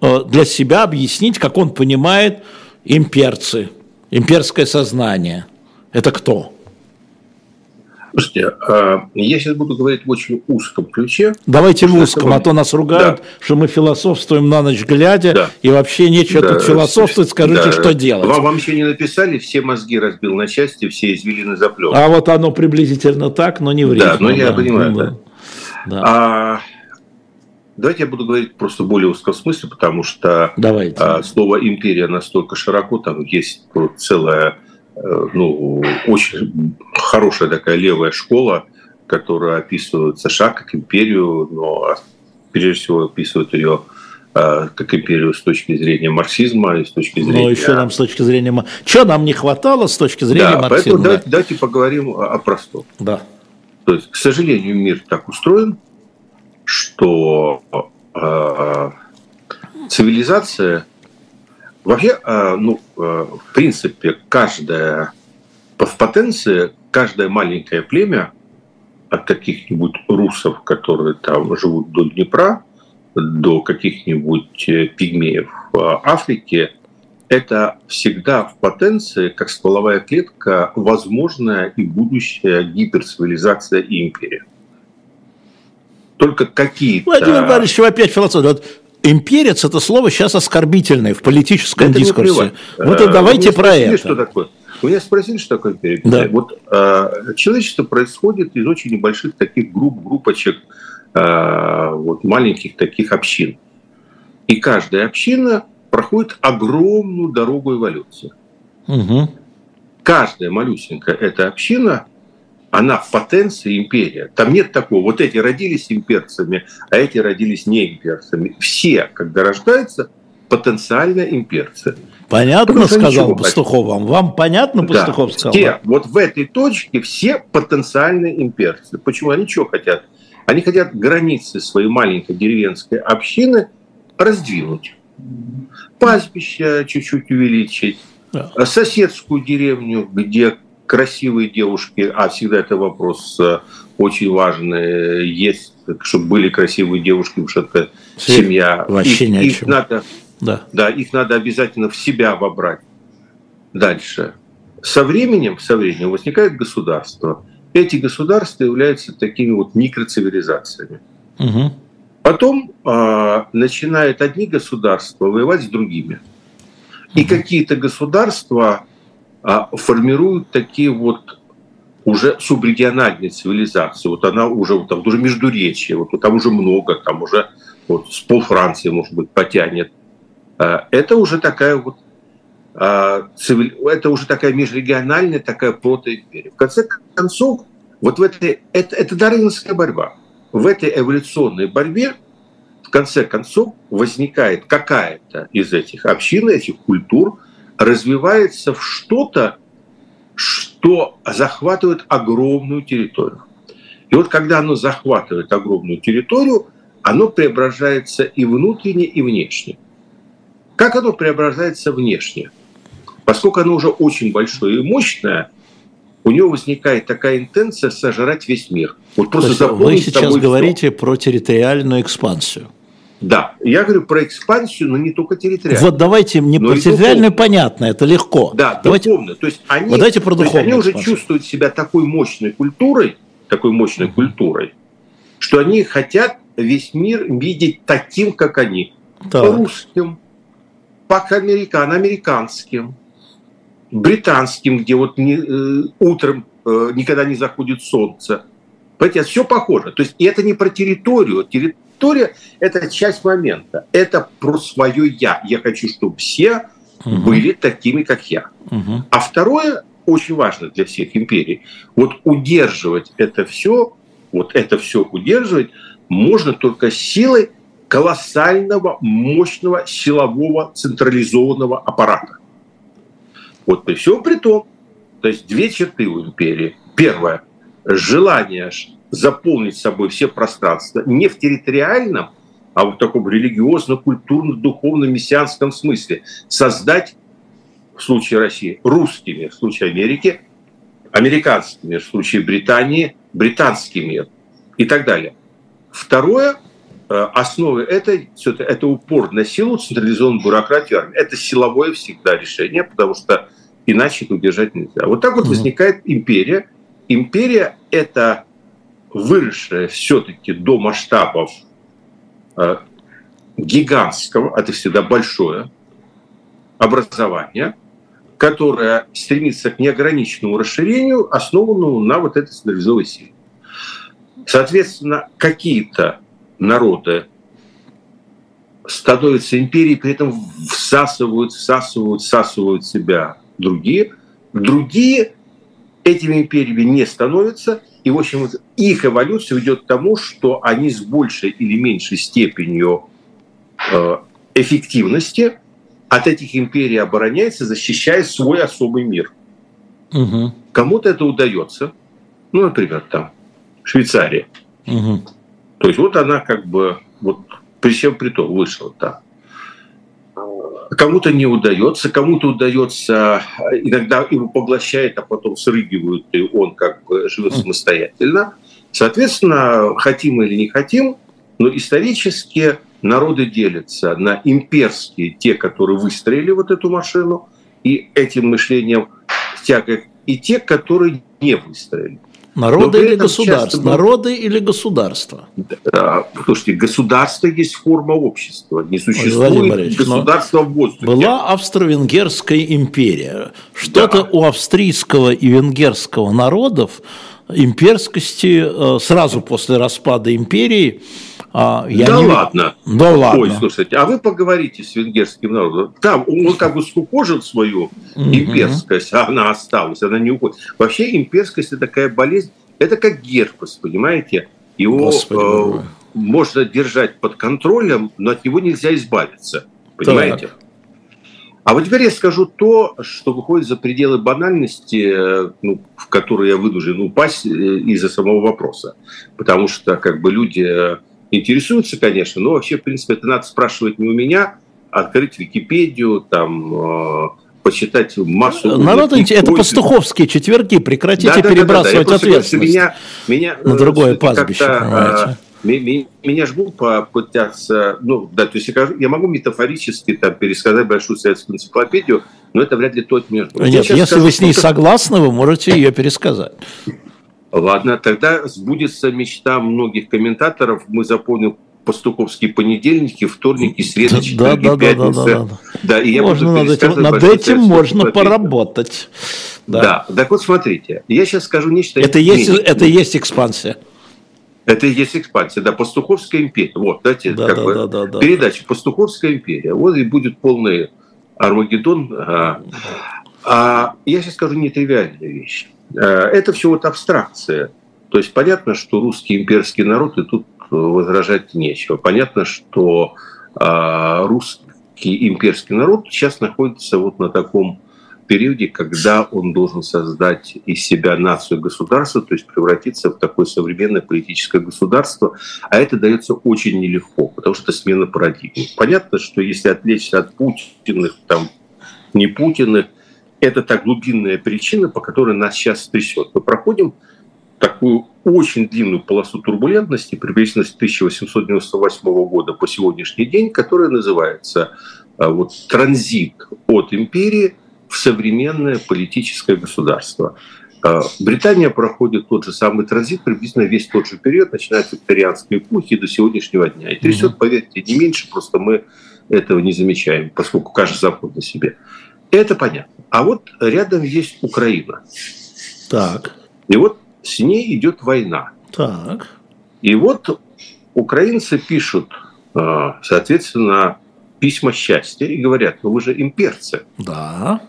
Speaker 1: э, для себя, объяснить, как он понимает имперцы – Имперское сознание – это кто?
Speaker 2: Слушайте, а, я сейчас буду говорить в очень узком ключе.
Speaker 1: Давайте в узком, а то нас ругают, да. что мы философствуем на ночь глядя, да. и вообще нечего да. тут философствовать, скажите, да. что делать.
Speaker 2: Вам, вам еще не написали, все мозги разбил на части, все извилины заплел.
Speaker 1: А вот оно приблизительно так, но не в
Speaker 2: Да, но я понимаю, да. да. А, давайте я буду говорить просто в более узком смысле, потому что
Speaker 1: давайте.
Speaker 2: А, слово «империя» настолько широко, там есть целая ну, очень хорошая такая левая школа, которая описывает США как империю, но прежде всего описывает ее э, как империю с точки зрения марксизма и с точки зрения...
Speaker 1: Но еще нам с точки зрения... Что нам не хватало с точки зрения да, марксизма?
Speaker 2: Поэтому давайте, давайте поговорим о простом.
Speaker 1: Да.
Speaker 2: То есть, к сожалению, мир так устроен, что э, цивилизация Вообще, э, ну, э, в принципе, каждая, в потенции, каждое маленькое племя от каких-нибудь русов, которые там живут до Днепра, до каких-нибудь э, пигмеев в Африке, это всегда в потенции, как стволовая клетка, возможная и будущая гиперцивилизация и империя. Только какие-то...
Speaker 1: Владимир Борисович, опять философия. Вот Имперец это слово сейчас оскорбительное в политическом это дискурсе. Вот и а, давайте про это.
Speaker 2: Что такое? Вы меня спросили, что такое империя? Да. Вот э, человечество происходит из очень небольших таких групп, группочек, э, вот маленьких таких общин. И каждая община проходит огромную дорогу эволюции. Угу. Каждая малюсенькая эта община она в потенции империя. Там нет такого, вот эти родились имперцами, а эти родились не имперцами. Все, когда рождаются, потенциально имперцы.
Speaker 1: Понятно, сказал Пастухов вам. Вам понятно, Пастухов да, сказал?
Speaker 2: Все, вот в этой точке все потенциальные имперцы. Почему они что хотят? Они хотят границы своей маленькой деревенской общины раздвинуть. Пастбище чуть-чуть увеличить, да. соседскую деревню, где красивые девушки, а всегда это вопрос э, очень важный, есть, чтобы были красивые девушки, потому что это семья.
Speaker 1: Вообще их, их
Speaker 2: надо, да. да, их надо обязательно в себя вобрать. Дальше. Со временем, со временем возникает государство. Эти государства являются такими вот микроцивилизациями. Угу. Потом э, начинают одни государства воевать с другими. И какие-то государства формируют такие вот уже субрегиональные цивилизации. Вот она уже, вот там уже междуречие, вот, там уже много, там уже вот, с пол Франции, может быть, потянет. А, это уже такая вот а, это уже такая межрегиональная, такая протоимперия. В конце концов, вот в этой, это, это дарвиновская борьба. В этой эволюционной борьбе в конце концов возникает какая-то из этих общин, этих культур, развивается в что-то, что захватывает огромную территорию. И вот когда оно захватывает огромную территорию, оно преображается и внутренне, и внешне. Как оно преображается внешне? Поскольку оно уже очень большое и мощное, у него возникает такая интенция сожрать весь мир.
Speaker 1: Вот просто Вы сейчас говорите все. про территориальную экспансию.
Speaker 2: Да, я говорю про экспансию, но не только территориальную.
Speaker 1: Вот давайте не про территориальную понятно, это легко.
Speaker 2: Да,
Speaker 1: давайте,
Speaker 2: духовно. То есть они,
Speaker 1: вот давайте про духовную
Speaker 2: они уже чувствуют себя такой мощной культурой, такой мощной mm-hmm. культурой, что они хотят весь мир видеть таким, как они. Так. Русским, пак-американ, американским, британским, где вот не, э, утром э, никогда не заходит солнце. Понимаете, все похоже. То есть и это не про территорию. Территория История – это часть момента. Это про свое «я». Я хочу, чтобы все угу. были такими, как я. Угу. А второе, очень важно для всех империй, вот удерживать это все, вот это все удерживать можно только силой колоссального, мощного силового централизованного аппарата. Вот при всем при том, То есть две черты у империи. Первое – желание заполнить собой все пространства не в территориальном, а в таком религиозно-культурно-духовном мессианском смысле. Создать, в случае России, русскими, в случае Америки, американскими, в случае Британии, британский мир и так далее. Второе, э, основы это, это упор на силу, централизованную бюрократию. Это силовое всегда решение, потому что иначе это удержать нельзя. Вот так вот mm возникает империя. Империя – это выросшая все-таки до масштабов э, гигантского, это всегда большое, образование, которое стремится к неограниченному расширению, основанному на вот этой централизованной силе. Соответственно, какие-то народы становятся империей, при этом всасывают, всасывают, всасывают себя другие. Другие этими империями не становятся. И, в общем, их эволюция ведет к тому, что они с большей или меньшей степенью э, эффективности от этих империй обороняются, защищая свой особый мир. Угу. Кому-то это удается. Ну, например, там Швейцария. Угу. То есть вот она как бы вот при всем при том вышла там. Кому-то не удается, кому-то удается, иногда его поглощает, а потом срыгивают, и он как бы живет самостоятельно. Соответственно, хотим или не хотим, но исторически народы делятся на имперские, те, которые выстроили вот эту машину, и этим мышлением тягой, и те, которые не выстроили.
Speaker 1: Народы или государство? Часто... Народы или государство?
Speaker 2: Да, слушайте, государство есть форма общества. Не существует государства в воздухе.
Speaker 1: Была Австро-Венгерская империя. Что-то да. у австрийского и венгерского народов имперскости э, сразу после распада империи
Speaker 2: я да не... ладно. Да ладно. Ой, слушайте, а вы поговорите с венгерским народом. Там он как бы скукожил свою имперскость, а она осталась, она не уходит. Вообще имперскость – это такая болезнь, это как герпес, понимаете? Его э, можно держать под контролем, но от него нельзя избавиться. Понимаете? Так. А вот теперь я скажу то, что выходит за пределы банальности, э, ну, в которую я вынужден упасть э, из-за самого вопроса. Потому что как бы люди э, интересуются, конечно, но вообще, в принципе, это надо спрашивать не у меня, а открыть Википедию, там, э, почитать массу...
Speaker 1: Народ, это пастуховские четверги, прекратите да, перебрасывать да, да, да. ответственность меня, меня, на другое пастбище,
Speaker 2: понимаете? Меня, меня жгут попытаться, ну, да, то есть я, я могу метафорически там пересказать большую советскую энциклопедию, но это вряд ли тот между.
Speaker 1: Нет, если скажу, вы с ней согласны, вы можете ее пересказать.
Speaker 2: Ладно, тогда сбудется мечта многих комментаторов. Мы запомним пастуховские понедельники, вторники, среды, четверги, да, да, пятницы. Да, да, да,
Speaker 1: да. и я можно над этим, над этим можно поработать.
Speaker 2: Да. да, так вот смотрите, я сейчас скажу нечто...
Speaker 1: Это есть, это есть экспансия.
Speaker 2: Это и есть экспансия, да, Пастуховская империя. Вот, дайте да, как да, бы, да, да, да, передача Пастуховская империя. Вот и будет полный Армагеддон. А, а я сейчас скажу нетривиальные вещи. Э, это все вот абстракция. То есть понятно, что русский имперский народ, и тут возражать нечего. Понятно, что э, русский имперский народ сейчас находится вот на таком периоде, когда он должен создать из себя нацию государства, то есть превратиться в такое современное политическое государство. А это дается очень нелегко, потому что смена парадигмы. Понятно, что если отвлечься от Путиных, там, не Путиных, это та глубинная причина, по которой нас сейчас трясет. Мы проходим такую очень длинную полосу турбулентности, приблизительно с 1898 года по сегодняшний день, которая называется а, вот, транзит от империи в современное политическое государство. А, Британия проходит тот же самый транзит, приблизительно весь тот же период, начиная с викторианской эпохи до сегодняшнего дня. И трясет, поверьте, не меньше, просто мы этого не замечаем, поскольку каждый запад на себе. Это понятно. А вот рядом есть Украина.
Speaker 1: Так.
Speaker 2: И вот с ней идет война.
Speaker 1: Так.
Speaker 2: И вот украинцы пишут, э, соответственно, письма счастья и говорят, ну вы же имперцы.
Speaker 1: Да.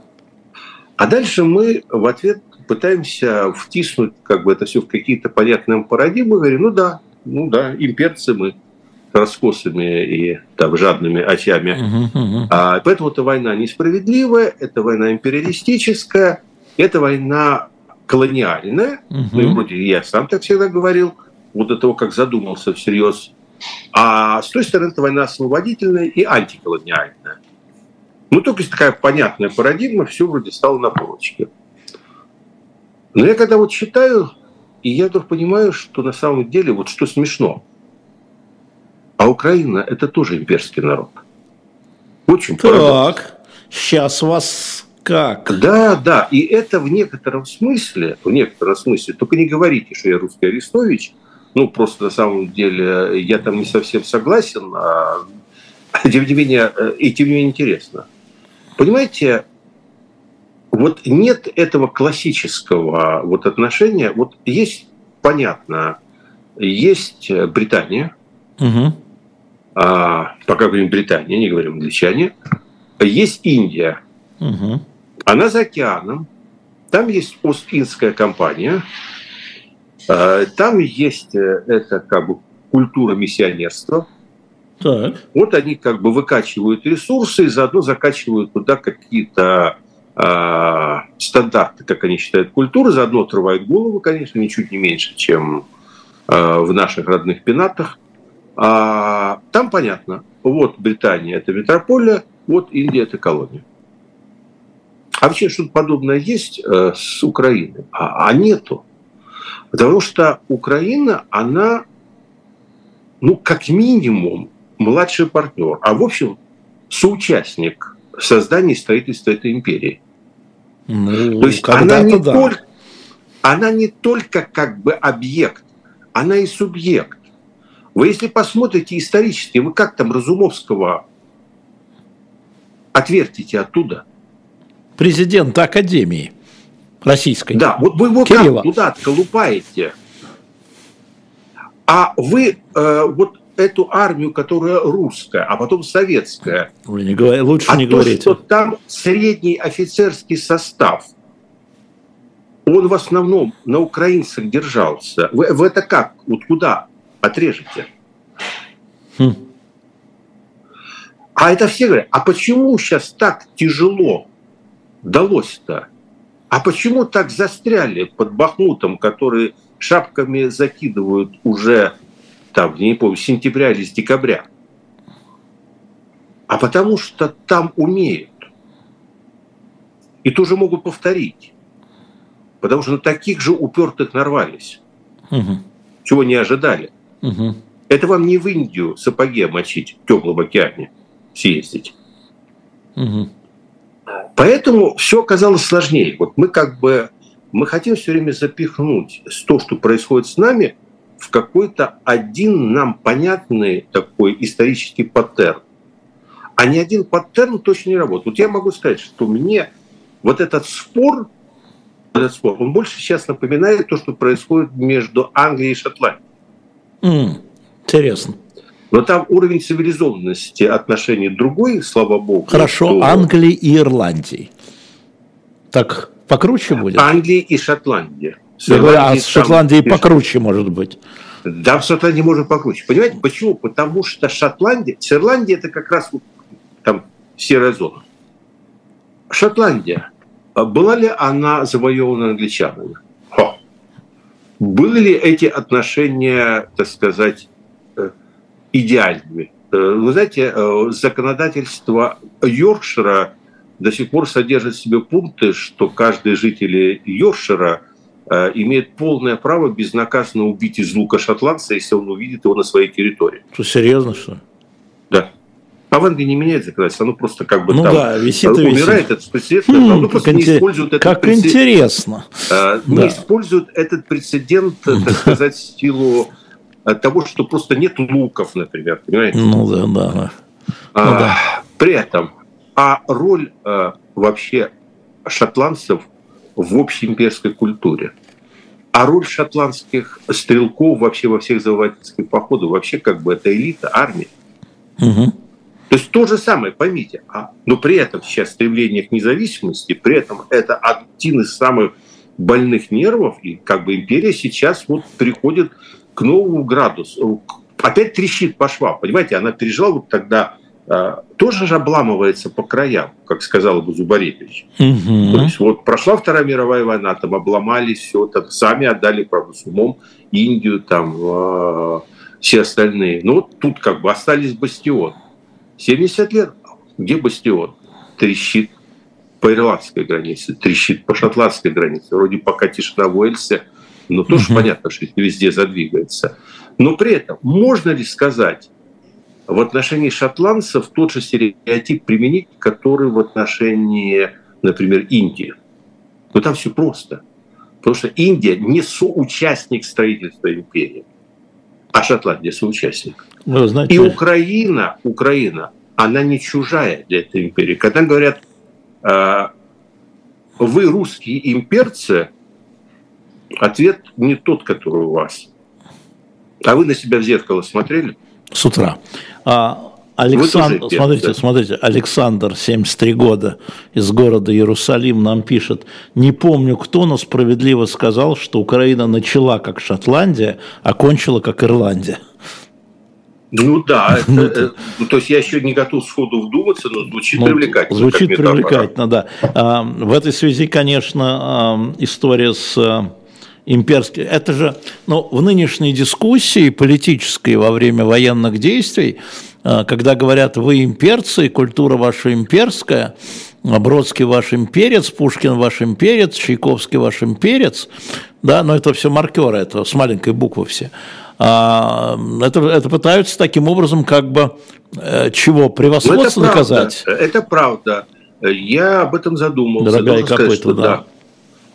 Speaker 2: А дальше мы в ответ пытаемся втиснуть как бы это все в какие-то понятные парадигмы, говорим, ну да, ну да, имперцы мы раскосыми и там, жадными очами. А, поэтому эта война несправедливая, это война империалистическая. это война колониальная, угу. ну и вроде я сам так всегда говорил, вот до того, как задумался всерьез. А с той стороны, это война освободительная и антиколониальная. Ну, только есть такая понятная парадигма, все вроде стало на полочке. Но я когда вот читаю, и я вдруг понимаю, что на самом деле, вот что смешно, а Украина – это тоже имперский народ.
Speaker 1: Очень Так, парадокс. сейчас вас как?
Speaker 2: Да, да, и это в некотором смысле, в некотором смысле, только не говорите, что я русский Арестович, ну, просто на самом деле я там не совсем согласен, а тем не менее, э, и тем не менее интересно. Понимаете, вот нет этого классического вот отношения. Вот есть, понятно, есть Британия, угу. А, пока говорим Британия, не говорим англичане, есть Индия, угу. она за океаном, там есть Ост-Индская компания, а, там есть э, это как бы культура миссионерства. Так. Вот они как бы выкачивают ресурсы и заодно закачивают туда какие-то э, стандарты, как они считают, культуры, заодно отрывают голову, конечно, ничуть не меньше, чем э, в наших родных пенатах. А, там понятно, вот Британия – это метрополия, вот Индия – это колония. А вообще что-то подобное есть э, с Украиной? А, а нету. Потому что Украина, она, ну, как минимум, младший партнер, а в общем, соучастник создания и строительства этой империи. Ну, То есть она не, да. только, она не только как бы объект, она и субъект. Вы если посмотрите исторически, вы как там Разумовского отвертите оттуда?
Speaker 1: Президента Академии российской.
Speaker 2: Да, вот вы его Кирилла. туда отколупаете. А вы э, вот эту армию, которая русская, а потом советская.
Speaker 1: Ой, не говори, лучше а не
Speaker 2: то, говорите. что там средний офицерский состав, он в основном на украинцах держался. Вы, вы это как? Вот куда отрежете? Хм. А это все говорят, а почему сейчас так тяжело далось-то? А почему так застряли под Бахмутом, которые шапками закидывают уже там, не помню, с сентября или с декабря? А потому что там умеют. И тоже могут повторить. Потому что на таких же упертых нарвались. Угу. Чего не ожидали. Угу. Это вам не в Индию сапоги мочить в теплом океане съездить. Угу. Поэтому все оказалось сложнее. Вот мы как бы мы хотим все время запихнуть то, что происходит с нами, в какой-то один нам понятный такой исторический паттерн. А ни один паттерн точно не работает. Вот я могу сказать, что мне вот этот спор, этот спор, он больше сейчас напоминает то, что происходит между Англией и Шотландией.
Speaker 1: Mm, интересно.
Speaker 2: Но там уровень цивилизованности отношений другой, слава богу.
Speaker 1: Хорошо, что... Англии и Ирландии. Так покруче будет?
Speaker 2: Англии и Шотландии.
Speaker 1: Я говорю, а с Шотландией там... покруче может быть.
Speaker 2: Да, в Шотландии может покруче. Понимаете, почему? Потому что Шотландия, с Ирландией это как раз там серая зона. Шотландия, была ли она завоевана англичанами? Были ли эти отношения, так сказать, идеальными. Э, вы знаете, э, законодательство Йоркшира до сих пор содержит в себе пункты, что каждый житель Йоркшира э, имеет полное право безнаказанно убить из лука шотландца, если он увидит его на своей территории.
Speaker 1: Что, серьезно, что
Speaker 2: Да. А в Англии не меняет законодательство, оно просто как бы
Speaker 1: ну
Speaker 2: там
Speaker 1: да, висит
Speaker 2: умирает этот прецедент, хм, оно просто не использует этот
Speaker 1: как прецедент. интересно.
Speaker 2: Не да. используют этот прецедент, так сказать, в силу того, что просто нет луков, например, понимаете?
Speaker 1: Ну да, да.
Speaker 2: А, ну, да. При этом, а роль а, вообще шотландцев в общей имперской культуре, а роль шотландских стрелков вообще во всех завоевательских походах, вообще как бы это элита, армия. Угу. То есть то же самое, поймите, а, но при этом сейчас стремление к независимости, при этом это один из самых больных нервов, и как бы империя сейчас вот приходит к новому градусу. Опять трещит по швам, понимаете, она пережила вот тогда а, тоже же обламывается по краям, как сказал бы Зубаревич. Угу. То есть вот прошла Вторая мировая война, там обломались все, там сами отдали, правда, с умом Индию, там э, все остальные. Ну вот тут как бы остались бастион. 70 лет, где бастион? Трещит по ирландской границе, трещит по шотландской границе. Вроде пока тишина в Уэльсе, но тоже угу. понятно, что везде задвигается. Но при этом можно ли сказать, в отношении шотландцев тот же стереотип применить, который в отношении, например, Индии. Но там все просто. Потому что Индия не соучастник строительства империи, а Шотландия соучастник. Ну, знаете... И Украина, Украина, она не чужая для этой империи. Когда говорят, «А, вы русские имперцы, ответ не тот, который у вас. А вы на себя в зеркало смотрели?
Speaker 1: С утра. А, Александр, смотрите, да. смотрите, Александр, 73 года, из города Иерусалим, нам пишет, не помню кто, но справедливо сказал, что Украина начала как Шотландия, а кончила как Ирландия.
Speaker 2: Ну да, это, э, ну, то есть я еще не готов сходу вдуматься, но звучит ну, привлекательно.
Speaker 1: Звучит привлекательно, да. А, в этой связи, конечно, а, история с имперский. Это же, ну, в нынешней дискуссии политической во время военных действий, когда говорят «вы имперцы, культура ваша имперская», Бродский ваш имперец, Пушкин ваш имперец, Чайковский ваш имперец, да, но это все маркеры, это с маленькой буквы все. А, это, это пытаются таким образом как бы э, чего, превосходство это?
Speaker 2: Правда, это правда. Я об этом задумался. Дорогая копыта, да. да.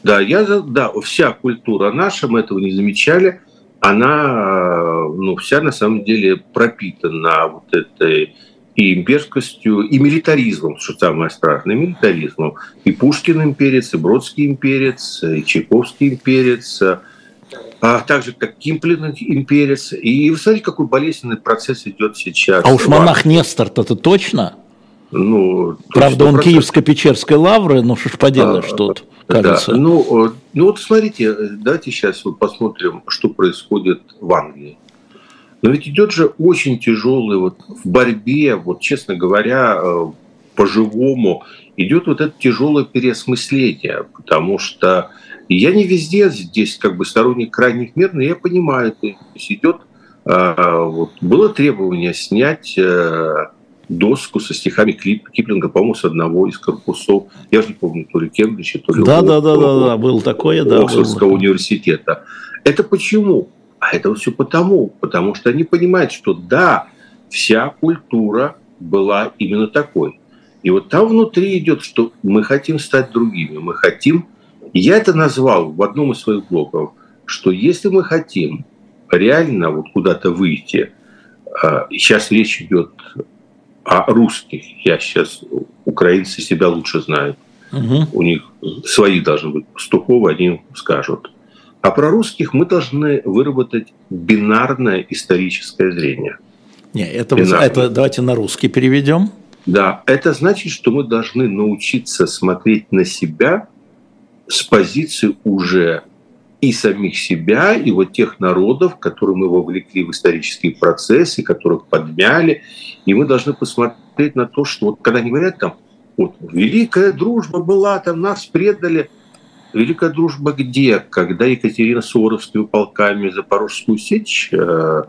Speaker 2: Да, я, да, вся культура наша, мы этого не замечали, она, ну, вся на самом деле пропитана вот этой и имперскостью, и милитаризмом, что самое страшное, милитаризмом. И Пушкин имперец, и Бродский имперец, и Чайковский имперец, а также как Кимплин имперец. И вы смотрите, какой болезненный процесс идет сейчас.
Speaker 1: А уж монах Нестор-то это точно? Ну, Правда, он Киевско-Печерской лавры, ну что ж поделаешь а, тут, кажется.
Speaker 2: Да. Ну, ну вот смотрите, давайте сейчас вот посмотрим, что происходит в Англии. Но ведь идет же очень тяжелый вот в борьбе, вот честно говоря, э, по-живому идет вот это тяжелое переосмысление, потому что я не везде здесь как бы сторонник крайних мер, но я понимаю, то есть идет, э, вот, было требование снять э, доску со стихами Киплинга, по-моему, с одного из корпусов. Я же не помню, то ли Кембриджа, то ли
Speaker 1: да, да, да, да, да, был такое, да.
Speaker 2: Оксфордского было. университета. Это почему? А это все потому, потому что они понимают, что да, вся культура была именно такой. И вот там внутри идет, что мы хотим стать другими, мы хотим... Я это назвал в одном из своих блогов, что если мы хотим реально вот куда-то выйти, сейчас а, речь идет а русских, я сейчас, украинцы себя лучше знают. Угу. У них свои должны быть пастуховы, они скажут. А про русских мы должны выработать бинарное историческое зрение.
Speaker 1: Не, это, это давайте на русский переведем.
Speaker 2: Да, это значит, что мы должны научиться смотреть на себя с позиции уже и самих себя, и вот тех народов, которые мы вовлекли в исторические процессы, которых подмяли. И мы должны посмотреть на то, что вот когда они говорят там, вот, великая дружба была, там нас предали. Великая дружба где? Когда Екатерина Суворовскими полками Запорожскую сечь э,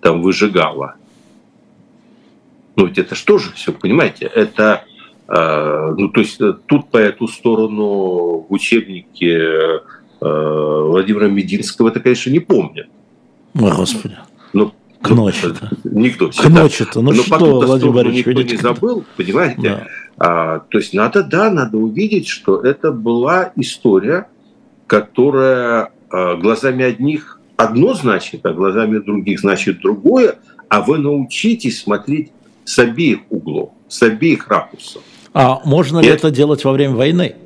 Speaker 2: там выжигала. Ну ведь это что же все, понимаете? Это, э, ну то есть э, тут по эту сторону в учебнике Э, Владимира Мединского это, конечно, не помнят.
Speaker 1: О, Господи.
Speaker 2: Ну, к ночи-то. Никто.
Speaker 1: К ночи-то. Ну Но что,
Speaker 2: Владимир Борисович, никто не забыл, понимаете? Да. А, то есть надо, да, надо увидеть, что это была история, которая а, глазами одних одно значит, а глазами других значит другое, а вы научитесь смотреть с обеих углов, с обеих ракурсов.
Speaker 1: А можно ли это, это делать во время войны?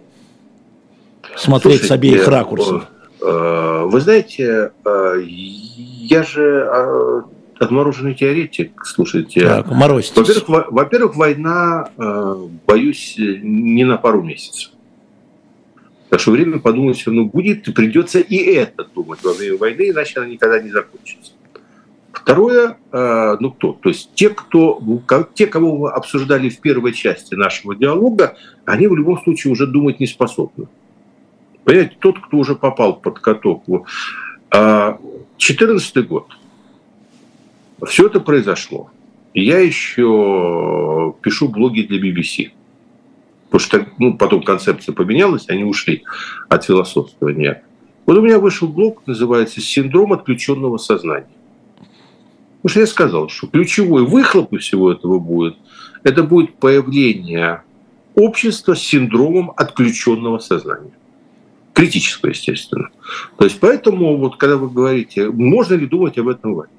Speaker 1: Смотреть Слушайте, с обеих ракурсов?
Speaker 2: Э, вы знаете, э, я же э, отмороженный теоретик, слушайте. Так, Во-первых, во-первых, война, боюсь, не на пару месяцев. Так что время подумать все равно будет, и придется и это думать во время войны, иначе она никогда не закончится. Второе, ну кто? То есть те, кто, те, кого мы обсуждали в первой части нашего диалога, они в любом случае уже думать не способны. Понимаете, тот, кто уже попал под каток. 2014 а, год. Все это произошло. Я еще пишу блоги для BBC. Потому что ну, потом концепция поменялась, они ушли от философствования. Вот у меня вышел блог, называется «Синдром отключенного сознания». Потому что я сказал, что ключевой выхлоп всего этого будет, это будет появление общества с синдромом отключенного сознания. Критического, естественно. То есть поэтому, вот когда вы говорите, можно ли думать об этом вами?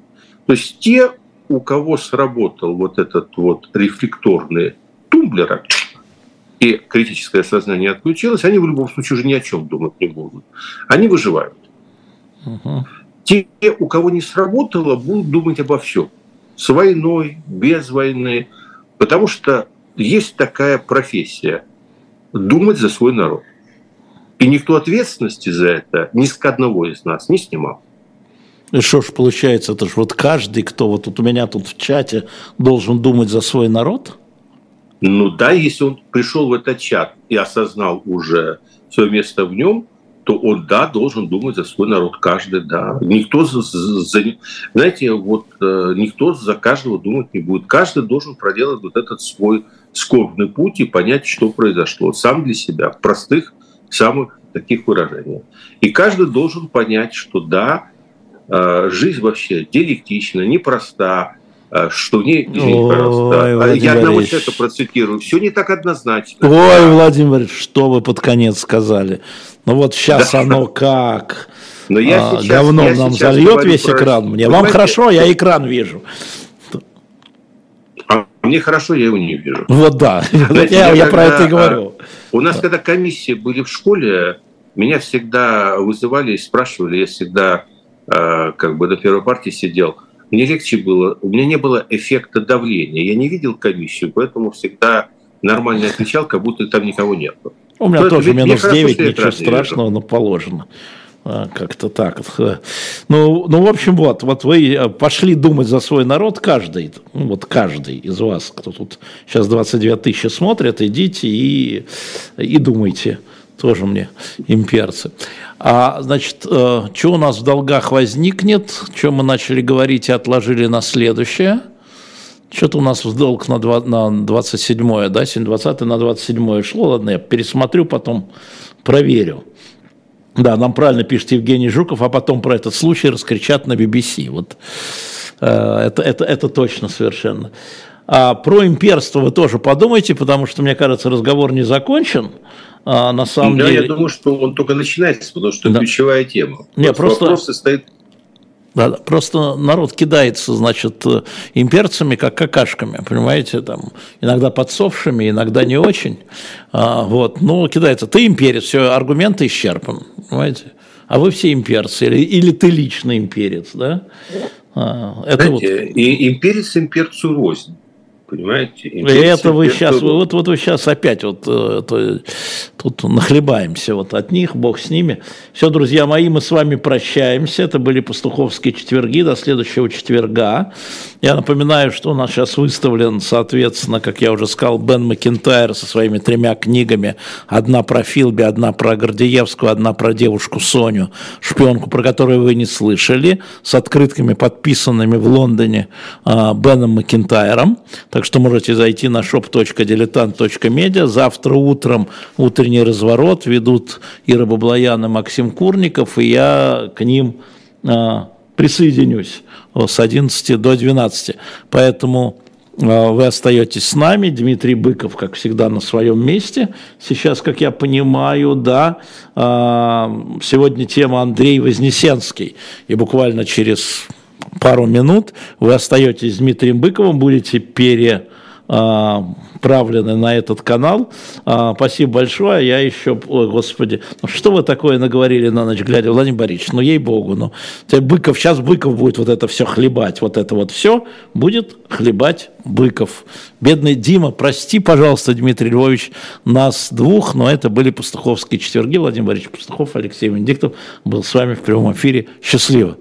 Speaker 2: То есть те, у кого сработал вот этот вот рефлекторный тумблер, и критическое сознание отключилось, они в любом случае уже ни о чем думать не будут. Они выживают. Угу. Те, у кого не сработало, будут думать обо всем. С войной, без войны. Потому что есть такая профессия – думать за свой народ. И никто ответственности за это ни с одного из нас не снимал.
Speaker 1: И что ж получается, это же вот каждый, кто вот тут у меня тут в чате должен думать за свой народ?
Speaker 2: Ну да, если он пришел в этот чат и осознал уже свое место в нем, то он, да, должен думать за свой народ, каждый, да. Никто за, за знаете, вот э, никто за каждого думать не будет. Каждый должен проделать вот этот свой скорбный путь и понять, что произошло сам для себя, в простых самых таких выражениях. И каждый должен понять, что да, э, жизнь вообще диалектична, непроста, э, что в ней, извините, пожалуйста, я одного человека процитирую, все не так однозначно.
Speaker 1: Ой, Владимир, что вы под конец сказали? Ну вот сейчас да. оно как? Но я а, сейчас, говном я нам зальет весь про... экран. Мне вам хорошо, я экран вижу.
Speaker 2: А мне хорошо, я его не вижу.
Speaker 1: Вот да, Знаете, я, я, когда, про это и говорю.
Speaker 2: У нас, когда комиссии были в школе, меня всегда вызывали и спрашивали, я всегда а, как бы на первой партии сидел, мне легче было, у меня не было эффекта давления, я не видел комиссию, поэтому всегда нормально отвечал, как будто там никого нет.
Speaker 1: У меня тоже минус 9, ничего страшного, но положено. А, как-то так. Ну, ну, в общем, вот, вот вы э, пошли думать за свой народ, каждый, ну, вот каждый из вас, кто тут сейчас 22 тысячи смотрит, идите и, и думайте. Тоже мне имперцы. А, значит, э, что у нас в долгах возникнет, что мы начали говорить и отложили на следующее – что-то у нас в долг на, 2, на 27 да, сегодня 20 на 27 шло, ладно, я пересмотрю, потом проверю. Да, нам правильно пишет Евгений Жуков, а потом про этот случай раскричат на BBC. Вот э, это, это, это точно совершенно. А про имперство вы тоже подумайте, потому что, мне кажется, разговор не закончен. А, на самом
Speaker 2: да,
Speaker 1: деле...
Speaker 2: я думаю, что он только начинается, потому что да. ключевая тема.
Speaker 1: Не, просто... Вопрос состоит да, просто народ кидается, значит, имперцами, как какашками, понимаете, там, иногда подсохшими, иногда не очень. А, вот, ну, кидается, ты имперец, все, аргументы исчерпан, понимаете. А вы все имперцы, или, или ты лично имперец, да?
Speaker 2: А, это Знаете, вот... и имперец имперцу рознь. Понимаете? И
Speaker 1: это вы сейчас, вот, вот вы сейчас опять вот э, то, тут нахлебаемся вот от них, бог с ними. Все, друзья мои, мы с вами прощаемся. Это были пастуховские четверги, до следующего четверга. Я напоминаю, что у нас сейчас выставлен, соответственно, как я уже сказал, Бен Макентайр со своими тремя книгами. Одна про Филби, одна про Гордеевскую, одна про девушку Соню, шпионку, про которую вы не слышали, с открытками, подписанными в Лондоне э, Беном Макентайром так что можете зайти на shop.diletant.media. Завтра утром утренний разворот ведут Ира Баблоян и Максим Курников, и я к ним а, присоединюсь с 11 до 12. Поэтому а, вы остаетесь с нами. Дмитрий Быков, как всегда, на своем месте. Сейчас, как я понимаю, да, а, сегодня тема Андрей Вознесенский. И буквально через пару минут вы остаетесь с Дмитрием Быковым, будете пере правлены на этот канал. А, спасибо большое. Я еще, ой, господи, ну что вы такое наговорили на ночь глядя, Владимир Борисович, ну ей-богу, ну, Быков, сейчас Быков будет вот это все хлебать, вот это вот все будет хлебать Быков. Бедный Дима, прости, пожалуйста, Дмитрий Львович, нас двух, но это были пастуховские четверги. Владимир Борисович Пастухов, Алексей Венедиктов был с вами в прямом эфире. Счастливо.